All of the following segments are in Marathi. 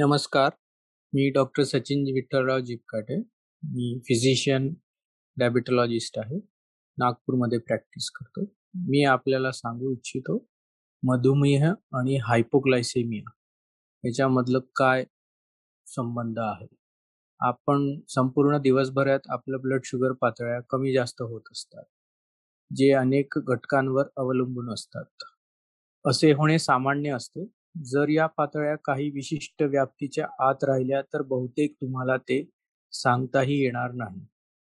नमस्कार. मी डॉक्टर सचिन विठ्ठलराव जिपकाटे. मी फिजिशियन डायबिटॉलॉजिस्ट आहे. नागपूरमध्ये प्रॅक्टिस करतो. मी आपल्याला सांगू इच्छितो मधुमेह आणि हायपोग्लायसेमिया याच्यामधलं काय संबंध आहे. आपण संपूर्ण दिवसभरात आपलं ब्लड शुगर पातळ्या कमी जास्त होत असतात. जे अनेक घटकांवर अवलंबून असतात. असे होणे सामान्य असते. जर या पातळ्या काही विशिष्ट व्याप्तीच्या आत राहिल्या तर बहुतेक तुम्हाला ते सांगताही येणार नाही.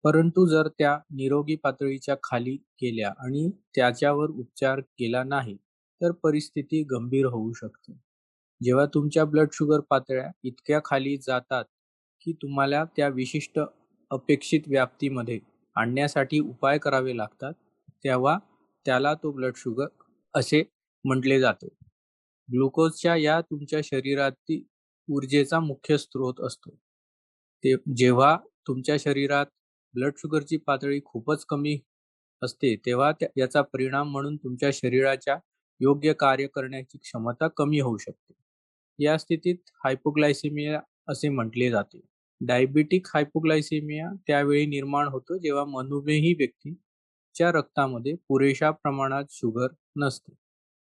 परंतु जर त्या निरोगी पातळीच्या खाली गेल्या आणि त्याच्यावर उपचार केला नाही तर परिस्थिती गंभीर होऊ शकते. जेव्हा तुमच्या ब्लड शुगर पातळ्या इतक्या खाली जातात की तुम्हाला त्या विशिष्ट अपेक्षित व्याप्तीमध्ये आणण्यासाठी उपाय करावे लागतात, तेव्हा त्याला तो ब्लड शुगर असे म्हटले जाते. ग्लुकोजच्या या तुमच्या शरीरातील ऊर्जेचा मुख्य स्रोत असतो. ते जेव्हा तुमच्या शरीरात ब्लड शुगरची पातळी खूपच कमी असते तेव्हा याचा परिणाम म्हणून तुमच्या शरीराच्या योग्य कार्य करण्याची क्षमता कमी होऊ शकते. या स्थितीत हायपोग्लायसेमिया असे म्हटले जाते. डायबिटिक हायपोग्लायसेमिया त्यावेळी निर्माण होतो जेव्हा मनुमेही व्यक्तीच्या रक्तामध्ये पुरेशा प्रमाणात शुगर नसते.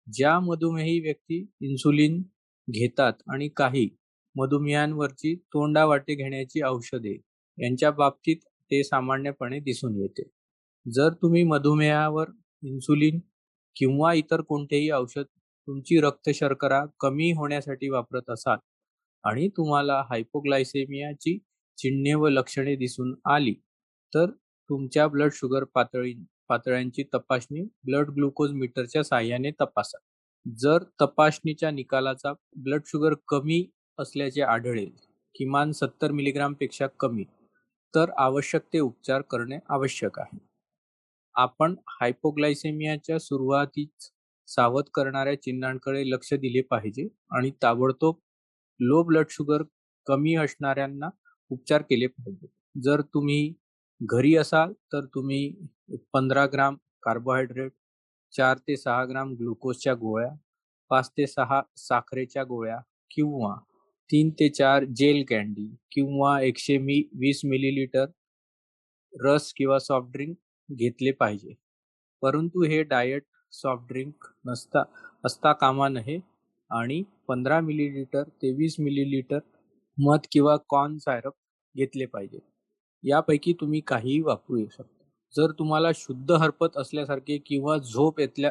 ज्या मधुमेही व्यक्ती इन्सुलिन घेतात आणि काही मधुमेहांवरची तोंडावाटे घेण्याची औषधे यांच्या बाबतीत ते सामान्यपणे दिसून येते. जर तुम्ही मधुमेहावर इन्सुलिन किंवा इतर कोणतेही औषध तुमची रक्त शर्करा कमी होण्यासाठी वापरत असाल आणि तुम्हाला हायपोग्लायसेमियाची चिन्हे व लक्षणे दिसून आली तर तुमच्या ब्लड शुगर पातळी पातळ्यांची तपासणी ब्लड ग्लुकोज मीटरच्या साहाय्याने तपासा. जर तपासणीच्या निकालाचा ब्लड शुगर कमी असल्याचे आढळेल किमान सत्तर मिलीग्रामपेक्षा कमी तर आवश्यक ते उपचार करणे आवश्यक आहे. आपण हायपोग्लायसेमियाच्या सुरुवातीच सावध करणाऱ्या चिन्हांकडे लक्ष दिले पाहिजे आणि ताबडतोब लो ब्लड शुगर कमी असणाऱ्यांना उपचार केले पाहिजे. जर तुम्ही घरी असाल तर तुम्ही पंधरा ग्राम कार्बोहायड्रेट, चार ते सहा ग्राम ग्लुकोजच्या गोळ्या, पाच ते सहा साखरेच्या गोळ्या किंवा तीन ते चार जेल कॅन्डी किंवा एकशे मी वीस मिलीलिटर रस किंवा सॉफ्ट ड्रिंक घेतले पाहिजे. परंतु हे डाएट सॉफ्ट ड्रिंक नसता असता कामा नये आणि पंधरा मिलीलिटर ते वीस मिलीलिटर मध किंवा कॉर्न सायरप घेतले पाहिजे. यापैकी तुम्ही काहीही वापरू शकता. जर तुम्हाला शुद्ध हरपत असल्यासारखे किंवा झोप येतल्या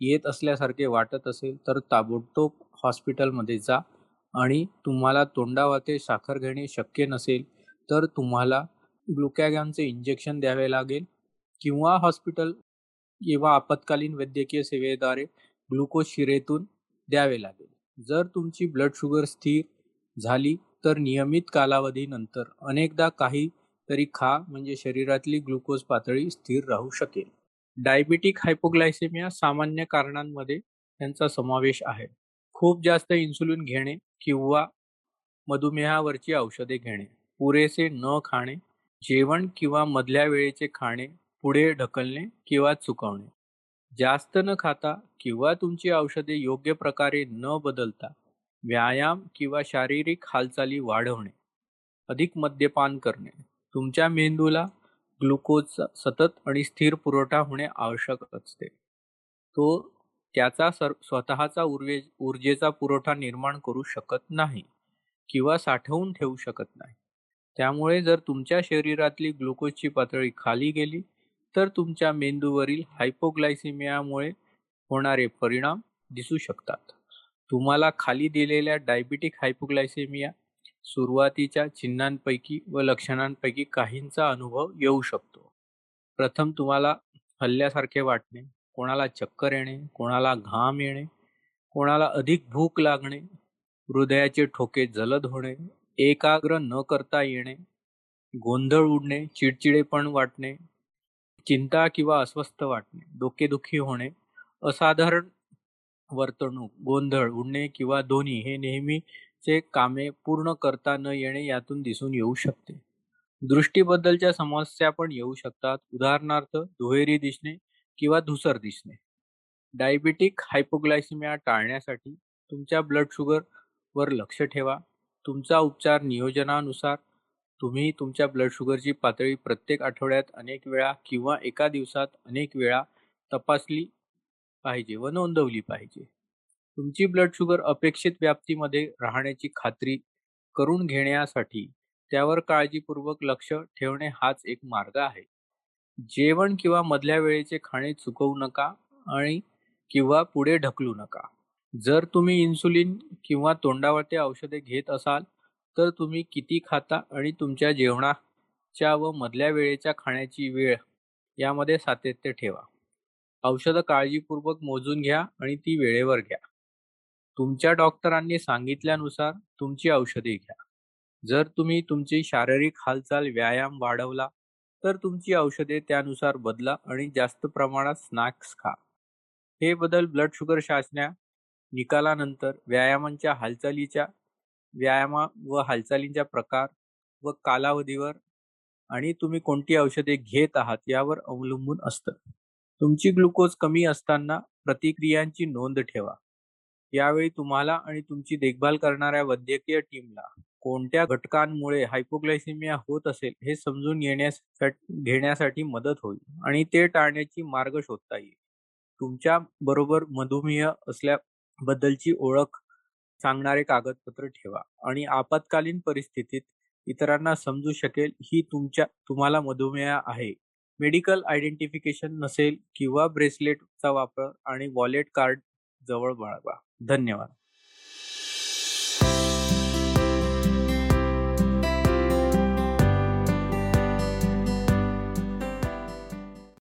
येत असल्यासारखे वाटत असेल तर ताबडतोब हॉस्पिटलमध्ये जा आणि तुम्हाला तोंडावाते साखर घेणे शक्य नसेल तर तुम्हाला ग्लुकॅगॅनचे इंजेक्शन द्यावे लागेल किंवा हॉस्पिटल किंवा आपत्कालीन वैद्यकीय सेवेद्वारे ग्लुकोज शिरेतून द्यावे लागेल. जर तुमची ब्लड शुगर स्थिर झाली तर नियमित कालावधीनंतर अनेकदा काही तरी खा म्हणजे शरीरातली ग्लुकोज पातळी स्थिर राहू शकेल. डायबिटिक हायपोग्लायसेमिया सामान्य कारणांमध्ये त्यांचा समावेश आहे. खूप जास्त इन्सुलिन घेणे किंवा मधुमेहावरची औषधे घेणे, पुरेसे न खाणे, जेवण किंवा मधल्या वेळेचे खाणे पुढे ढकलणे किंवा चुकवणे, जास्त न खाता किंवा तुमची औषधे योग्य प्रकारे न बदलता व्यायाम किंवा शारीरिक हालचाली वाढवणे, अधिक मद्यपान करणे, तुमच्या मेंदूला ग्लुकोजचा सतत आणि स्थिर पुरवठा होणे आवश्यक असते. तो त्याचा सर स्वतःचा ऊर्जेचा पुरवठा निर्माण करू शकत नाही किंवा साठवून ठेवू शकत नाही. त्यामुळे जर तुमच्या शरीरातली ग्लुकोजची पातळी खाली गेली तर तुमच्या मेंदूवरील हायपोग्लायसेमियामुळे होणारे परिणाम दिसू शकतात. तुम्हाला खाली दिलेल्या डायबिटिक हायपोग्लायसेमिया सुरुवातीच्या चिन्हांपैकी व लक्षणांपैकी काहींचा अनुभव येऊ शकतो. प्रथम तुम्हाला हल्ल्यासारखे वाटणे, कोणाला चक्कर येणे, कोणाला घाम येणे, कोणाला अधिक भूक लागणे, हृदयाचे ठोके जलद होणे, एकाग्र न करता येणे, गोंधळ उडणे, चिडचिडेपण वाटणे, चिंता किंवा अस्वस्थ वाटणे, डोकेदुखी होणे, असाधारण वर्तणूक, गोंधळ उडणे किंवा दोन्ही हे नेहमी चे कामे पूर्ण करता न येणे यातून दिसून येऊ शकते. दृष्टीबद्दलच्या समस्या पण येऊ शकतात, उदाहरणार्थ दुहेरी दिसणे किंवा धूसर दिसणे. डायबिटिक हायपोग्लायसिमिया टाळण्यासाठी तुमच्या ब्लड शुगर वर लक्ष ठेवा. तुमचा उपचार नियोजनानुसार तुम्ही तुमच्या ब्लड शुगरची पातळी प्रत्येक आठवड्यात अनेक वेळा किंवा एका दिवसात अनेक वेळा तपासली पाहिजे व नोंदवली पाहिजे तुमची ब्लड शुगर अपेक्षित व्याप्तीमध्ये राहण्याची खात्री करून घेण्यासाठी त्यावर काळजीपूर्वक लक्ष ठेवणे हाच एक मार्ग आहे. जेवण किंवा मधल्या वेळेचे खाणे चुकवू नका आणि किंवा पुढे ढकलू नका. जर तुम्ही इन्सुलिन किंवा तोंडावरती औषधे घेत असाल तर तुम्ही किती खाता आणि तुमच्या जेवणाच्या व मधल्या वेळेच्या खाण्याची वेळ यामध्ये सातत्य ठेवा. औषधं काळजीपूर्वक मोजून घ्या आणि ती वेळेवर घ्या. तुमच्या डॉक्टरांनी सांगितल्यानुसार तुमची औषधे घ्या. जर तुम्ही तुमची शारीरिक हालचाल व्यायाम वाढवला तर तुमची औषधे त्यानुसार बदला आणि जास्त प्रमाणात स्नॅक्स खा. हे बदल ब्लड शुगर चाचण्या निकालानंतर व्यायामांच्या हालचालीच्या व्यायामा व हालचालींच्या प्रकार व कालावधीवर आणि तुम्ही कोणती औषधे घेत आहात यावर अवलंबून असतं. तुमची ग्लुकोज कमी असताना प्रतिक्रियांची नोंद ठेवा. यावेळी तुम्हाला आणि तुमची देखभाल करणाऱ्या वैद्यकीय टीमला कोणत्या घटकांमुळे हायपोग्लायसेमिया होत असेल हे समजून येण्यासाठी घेण्यासाठी मदत होईल आणि ते टाळण्याची मार्ग शोधता येईल. तुमच्या बरोबर मधुमेह असल्याबद्दलची ओळख सांगणारे कागदपत्र ठेवा आणि आपत्कालीन परिस्थितीत इतरांना समजू शकेल ही तुमच्या तुम्हाला मधुमेह आहे. मेडिकल आयडेंटिफिकेशन नसेल किंवा ब्रेसलेटचा वापर आणि वॉलेट कार्ड जवळ बाळगा. धन्यवाद.